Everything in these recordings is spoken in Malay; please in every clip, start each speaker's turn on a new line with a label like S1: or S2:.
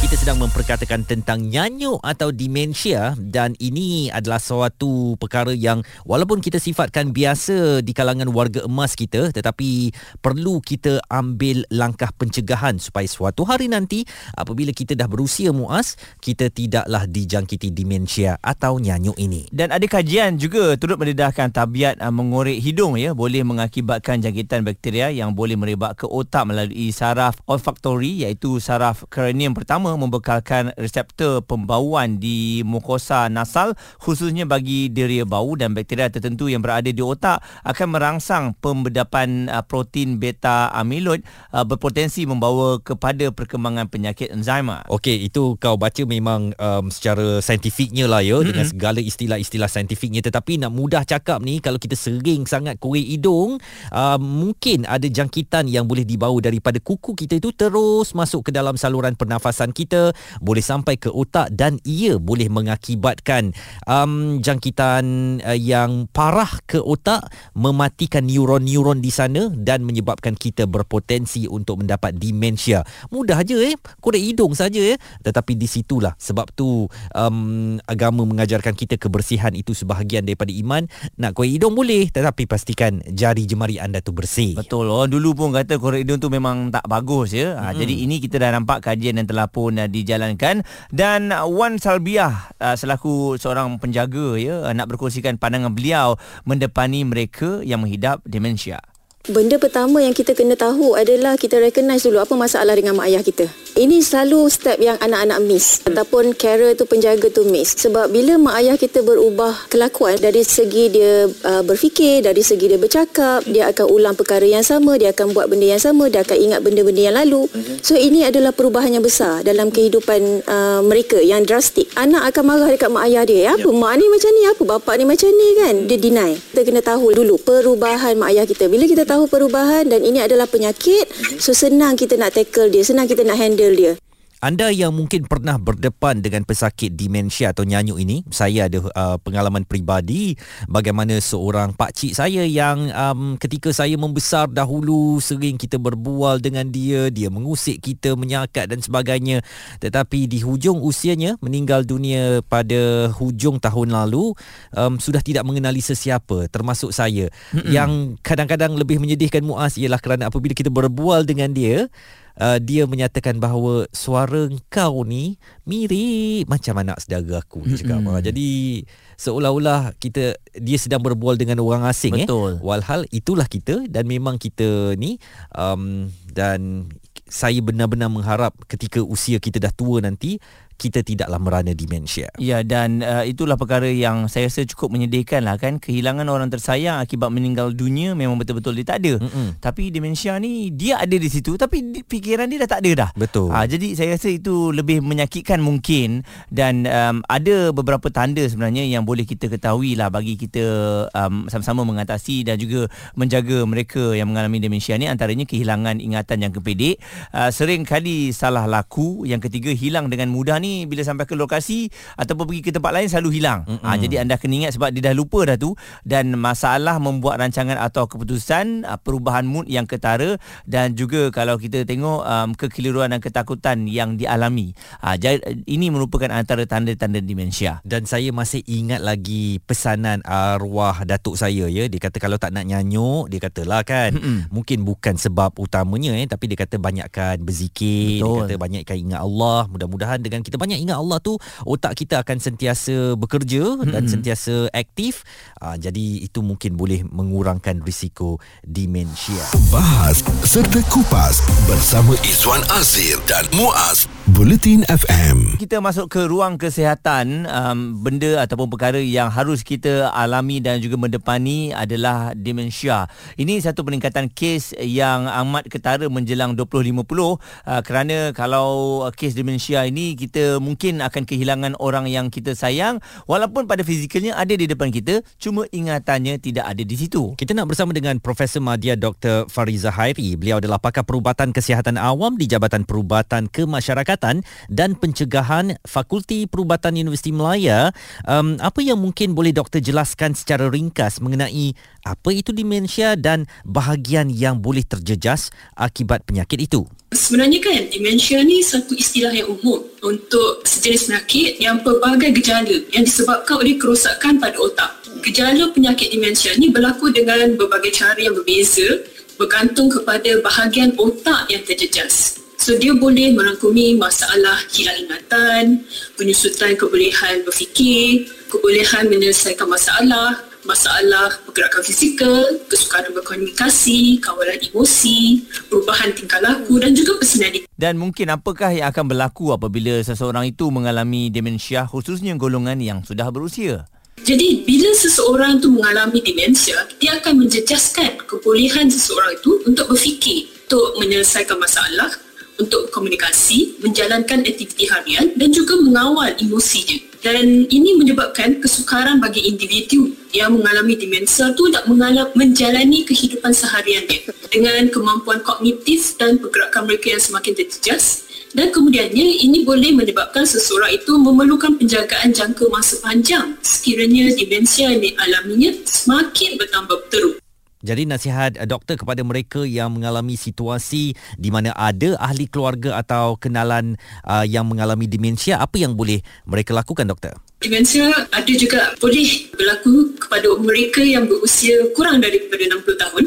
S1: kita sedang memperkatakan tentang nyanyuk atau demensia dan ini adalah suatu perkara yang walaupun kita sifatkan biasa di kalangan warga emas kita tetapi perlu kita ambil langkah pencegahan supaya suatu hari nanti apabila kita dah berusia muas kita tidaklah dijangkiti demensia atau nyanyuk ini.
S2: Dan ada kajian juga turut mendedahkan tabiat uh, mengorek hidung ya boleh mengakibatkan jangkitan bakteria yang boleh merebak ke otak melalui saraf olfaktori iaitu saraf kranium pertama pertama membekalkan reseptor pembauan di mukosa nasal khususnya bagi deria bau dan bakteria tertentu yang berada di otak akan merangsang pembedapan uh, protein beta amyloid uh, berpotensi membawa kepada perkembangan penyakit Alzheimer.
S1: Okey, itu kau baca memang um, secara saintifiknya lah ya mm-hmm. dengan segala istilah-istilah saintifiknya tetapi nak mudah cakap ni kalau kita sering sangat kuih hidung uh, mungkin ada jangkitan yang boleh dibawa daripada kuku kita itu terus masuk ke dalam saluran pernafasan kita boleh sampai ke otak dan ia boleh mengakibatkan um, jangkitan uh, yang parah ke otak mematikan neuron-neuron di sana dan menyebabkan kita berpotensi untuk mendapat demensia. Mudah aja eh, korek hidung saja eh. Tetapi di situlah sebab tu um, agama mengajarkan kita kebersihan itu sebahagian daripada iman. Nak korek hidung boleh tetapi pastikan jari jemari anda tu bersih.
S2: Betul. Oh, dulu pun kata korek hidung tu memang tak bagus ya. Hmm. Ha, jadi ini kita dah nampak kajian yang telah pun uh, dijalankan dan Wan Salbiah uh, selaku seorang penjaga ya nak berkongsikan pandangan beliau mendepani mereka yang menghidap demensia.
S3: Benda pertama yang kita kena tahu adalah kita recognize dulu apa masalah dengan mak ayah kita. Ini selalu step yang anak-anak miss hmm. ataupun carer tu penjaga tu miss. Sebab bila mak ayah kita berubah kelakuan dari segi dia uh, berfikir, dari segi dia bercakap, dia akan ulang perkara yang sama, dia akan buat benda yang sama, dia akan ingat benda-benda yang lalu. Hmm. So ini adalah perubahan yang besar dalam kehidupan uh, mereka yang drastik. Anak akan marah dekat mak ayah dia. Apa ya. mak ni macam ni? Apa bapak ni macam ni kan? Dia deny. Kita kena tahu dulu perubahan mak ayah kita. Bila kita tahu perubahan dan ini adalah penyakit, so senang kita nak tackle dia, senang kita nak handle dia.
S1: Anda yang mungkin pernah berdepan dengan pesakit demensia atau nyanyuk ini, saya ada uh, pengalaman peribadi bagaimana seorang pak cik saya yang um, ketika saya membesar dahulu sering kita berbual dengan dia, dia mengusik kita, menyakat dan sebagainya. Tetapi di hujung usianya meninggal dunia pada hujung tahun lalu um, sudah tidak mengenali sesiapa termasuk saya. Mm-mm. Yang kadang-kadang lebih menyedihkan Muaz ialah kerana apabila kita berbual dengan dia uh, dia menyatakan bahawa suara kau ni mirip macam anak saudara aku dia cakap. Mm-hmm. Jadi seolah-olah kita dia sedang berbual dengan orang asing eh. Betul. eh. Walhal itulah kita dan memang kita ni um, dan saya benar-benar mengharap ketika usia kita dah tua nanti kita tidaklah merana demensia.
S2: Ya dan uh, itulah perkara yang saya rasa cukup menyedihkan lah kan kehilangan orang tersayang akibat meninggal dunia memang betul-betul dia tak ada. Mm-mm. Tapi demensia ni dia ada di situ tapi fikiran dia dah tak ada dah.
S1: Betul. Ha,
S2: jadi saya rasa itu lebih menyakitkan mungkin dan um, ada beberapa tanda sebenarnya yang boleh kita ketahui lah bagi kita um, sama-sama mengatasi dan juga menjaga mereka yang mengalami demensia ni antaranya kehilangan ingatan yang kepedik, uh, sering kali salah laku, yang ketiga hilang dengan mudah ni bila sampai ke lokasi ataupun pergi ke tempat lain selalu hilang. Mm-hmm. Ha, jadi anda kena ingat sebab dia dah lupa dah tu dan masalah membuat rancangan atau keputusan uh, perubahan mood yang ketara dan juga kalau kita tengok um, kekeliruan dan ketakutan yang dialami. Ha, jadi, ini merupakan antara tanda-tanda demensia.
S1: Dan saya masih ingat lagi pesanan arwah datuk saya ya. Dia kata kalau tak nak nyanyuk, dia katalah kan. Mm-hmm. Mungkin bukan sebab utamanya eh tapi dia kata banyakkan berzikir, Betul. dia kata banyakkan ingat Allah. Mudah-mudahan dengan kita banyak ingat Allah tu otak kita akan sentiasa bekerja hmm. dan sentiasa aktif. Uh, jadi itu mungkin boleh mengurangkan risiko demensia
S4: bahas serta kupas bersama Izwan Azir dan Muaz Bulletin FM
S2: kita masuk ke ruang kesihatan um, benda ataupun perkara yang harus kita alami dan juga mendepani adalah demensia ini satu peningkatan kes yang amat ketara menjelang 2050 uh, kerana kalau kes demensia ini kita mungkin akan kehilangan orang yang kita sayang walaupun pada fizikalnya ada di depan kita cuma ingatannya tidak ada di situ.
S1: Kita nak bersama dengan Profesor Madya Dr. Fariza Hairi. Beliau adalah pakar perubatan kesihatan awam di Jabatan Perubatan Kemasyarakatan Kesihatan dan Pencegahan Fakulti Perubatan Universiti Melaya. Um, apa yang mungkin boleh doktor jelaskan secara ringkas mengenai apa itu demensia dan bahagian yang boleh terjejas akibat penyakit itu?
S5: Sebenarnya kan demensia ni satu istilah yang umum untuk sejenis penyakit yang pelbagai gejala yang disebabkan oleh kerosakan pada otak. Gejala penyakit demensia ni berlaku dengan berbagai cara yang berbeza bergantung kepada bahagian otak yang terjejas. So dia boleh merangkumi masalah hilang ingatan, penyusutan kebolehan berfikir, kebolehan menyelesaikan masalah, masalah pergerakan fizikal, kesukaran berkomunikasi, kawalan emosi, perubahan tingkah laku dan juga personaliti.
S2: Dan mungkin apakah yang akan berlaku apabila seseorang itu mengalami demensia khususnya golongan yang sudah berusia?
S5: Jadi bila seseorang itu mengalami demensia, dia akan menjejaskan kebolehan seseorang itu untuk berfikir, untuk menyelesaikan masalah, untuk komunikasi, menjalankan aktiviti harian dan juga mengawal emosinya. Dan ini menyebabkan kesukaran bagi individu yang mengalami demensia itu tak mengalami, menjalani kehidupan sehariannya dengan kemampuan kognitif dan pergerakan mereka yang semakin terjejas dan kemudiannya ini boleh menyebabkan seseorang itu memerlukan penjagaan jangka masa panjang sekiranya demensia yang dialaminya semakin bertambah teruk.
S1: Jadi nasihat uh, doktor kepada mereka yang mengalami situasi di mana ada ahli keluarga atau kenalan uh, yang mengalami demensia, apa yang boleh mereka lakukan doktor?
S5: Demensia ada juga boleh berlaku kepada mereka yang berusia kurang daripada 60 tahun.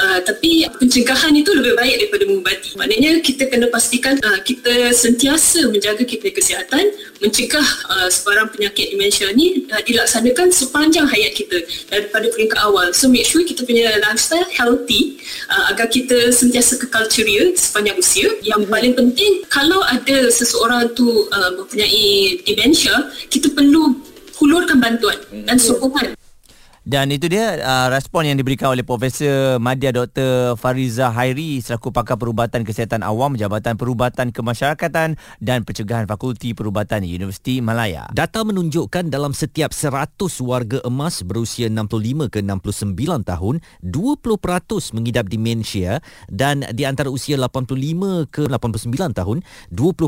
S5: Uh, tapi pencegahan itu lebih baik daripada mengubati. Maknanya kita kena pastikan uh, kita sentiasa menjaga kita kesihatan, mencegah uh, sebarang penyakit demensia ni uh, dilaksanakan sepanjang hayat kita daripada peringkat awal. So make sure kita punya lifestyle healthy uh, agar kita sentiasa kekal ceria sepanjang usia. Yang paling penting kalau ada seseorang tu uh, mempunyai demensia, kita perlu perlu hulurkan bantuan dan sokongan
S2: dan itu dia uh, respon yang diberikan oleh Profesor Madya Dr. Fariza Hairi selaku pakar perubatan kesihatan awam Jabatan Perubatan Kemasyarakatan dan Pencegahan Fakulti Perubatan Universiti Malaya.
S1: Data menunjukkan dalam setiap 100 warga emas berusia 65 ke 69 tahun, 20% mengidap demensia dan di antara usia 85 ke 89 tahun, 20%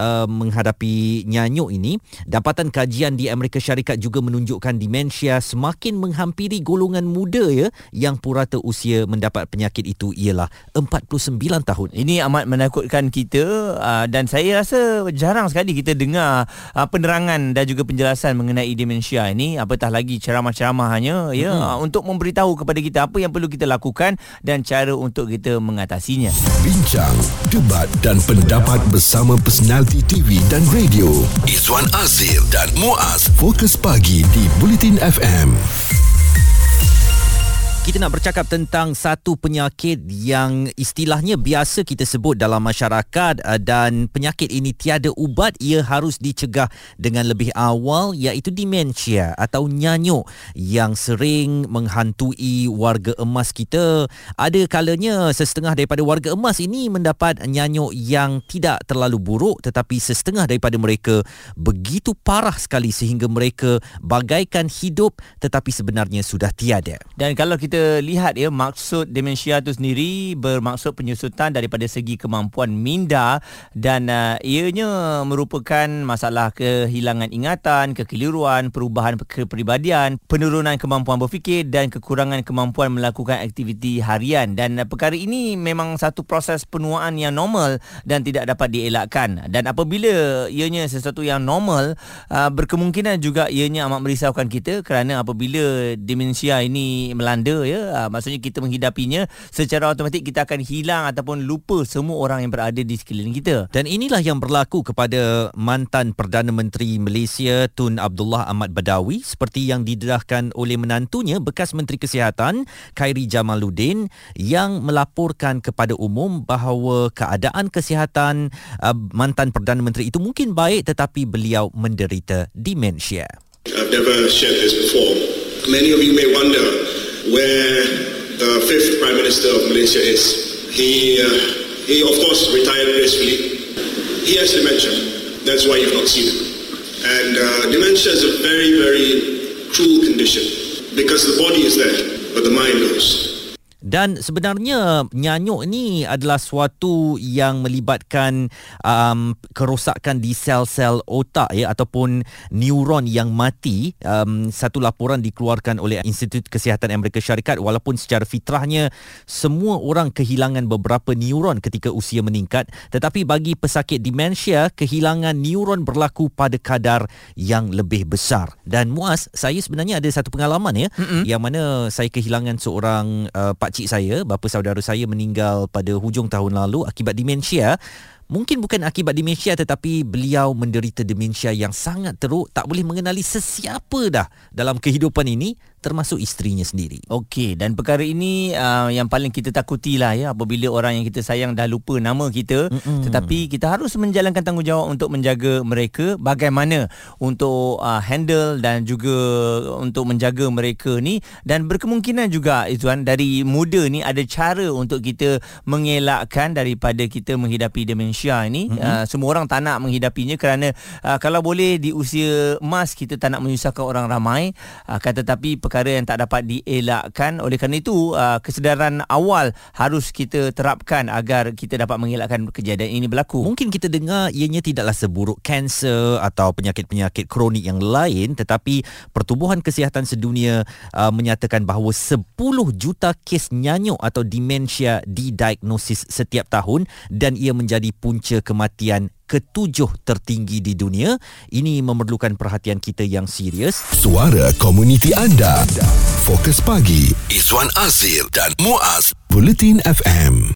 S1: uh, menghadapi nyanyuk ini. Dapatan kajian di Amerika Syarikat juga menunjukkan demensia semakin semakin menghampiri golongan muda ya yang purata usia mendapat penyakit itu ialah 49 tahun.
S2: Ini amat menakutkan kita uh, dan saya rasa jarang sekali kita dengar uh, penerangan dan juga penjelasan mengenai demensia ini apatah lagi ceramah-ceramahnya ya hmm. untuk memberitahu kepada kita apa yang perlu kita lakukan dan cara untuk kita mengatasinya.
S4: Bincang, debat dan pendapat bersama personaliti TV dan radio Izwan Azir dan Muaz Fokus Pagi di Bulletin FM.
S1: Kita nak bercakap tentang satu penyakit yang istilahnya biasa kita sebut dalam masyarakat uh, dan penyakit ini tiada ubat ia harus dicegah dengan lebih awal iaitu demensia atau nyanyuk yang sering menghantui warga emas kita. Ada kalanya sesetengah daripada warga emas ini mendapat nyanyuk yang tidak terlalu buruk tetapi sesetengah daripada mereka begitu parah sekali sehingga mereka bagaikan hidup tetapi sebenarnya sudah tiada.
S2: Dan kalau kita kita lihat ya maksud demensia itu sendiri bermaksud penyusutan daripada segi kemampuan minda dan uh, ianya merupakan masalah kehilangan ingatan, kekeliruan, perubahan kepribadian, penurunan kemampuan berfikir dan kekurangan kemampuan melakukan aktiviti harian. Dan uh, perkara ini memang satu proses penuaan yang normal dan tidak dapat dielakkan. Dan apabila ianya sesuatu yang normal uh, berkemungkinan juga ianya amat merisaukan kita kerana apabila demensia ini melanda ya. Uh, maksudnya kita menghidapinya secara automatik kita akan hilang ataupun lupa semua orang yang berada di sekeliling kita.
S1: Dan inilah yang berlaku kepada mantan Perdana Menteri Malaysia Tun Abdullah Ahmad Badawi seperti yang didedahkan oleh menantunya bekas Menteri Kesihatan Khairi Jamaluddin yang melaporkan kepada umum bahawa keadaan kesihatan uh, mantan Perdana Menteri itu mungkin baik tetapi beliau menderita demensia.
S6: I've never shared this before. Many of you may wonder where the fifth Prime Minister of Malaysia is. He, uh, he of course, retired gracefully. He has dementia. That's why you've not seen him. And uh, dementia is a very, very cruel condition because the body is there, but the mind goes.
S1: Dan sebenarnya nyanyuk ni adalah suatu yang melibatkan um, kerosakan di sel-sel otak ya ataupun neuron yang mati. Um, satu laporan dikeluarkan oleh Institut Kesihatan Amerika Syarikat walaupun secara fitrahnya semua orang kehilangan beberapa neuron ketika usia meningkat tetapi bagi pesakit demensia kehilangan neuron berlaku pada kadar yang lebih besar. Dan Muaz, saya sebenarnya ada satu pengalaman ya Mm-mm. yang mana saya kehilangan seorang uh, pak cik saya, bapa saudara saya meninggal pada hujung tahun lalu akibat demensia. Mungkin bukan akibat demensia tetapi beliau menderita demensia yang sangat teruk, tak boleh mengenali sesiapa dah dalam kehidupan ini termasuk isterinya sendiri.
S2: Okey dan perkara ini uh, yang paling kita takuti lah ya apabila orang yang kita sayang dah lupa nama kita Mm-mm. tetapi kita harus menjalankan tanggungjawab untuk menjaga mereka bagaimana untuk uh, handle dan juga untuk menjaga mereka ni dan berkemungkinan juga Izwan dari muda ni ada cara untuk kita mengelakkan daripada kita menghidapi demensia mm-hmm. uh, semua orang tak nak menghidapinya kerana uh, kalau boleh di usia emas kita tak nak menyusahkan orang ramai uh, kata tapi perkara yang tak dapat dielakkan. Oleh kerana itu uh, kesedaran awal harus kita terapkan agar kita dapat mengelakkan kejadian ini berlaku.
S1: Mungkin kita dengar ianya tidaklah seburuk kanser atau penyakit-penyakit kronik yang lain tetapi pertubuhan kesihatan sedunia uh, menyatakan bahawa 10 juta kes nyanyuk atau demensia didiagnosis setiap tahun dan ia menjadi punca kematian ketujuh tertinggi di dunia. Ini memerlukan perhatian kita yang serius.
S4: Suara komuniti anda. Fokus pagi Izwan Azir dan Muaz Bulletin FM.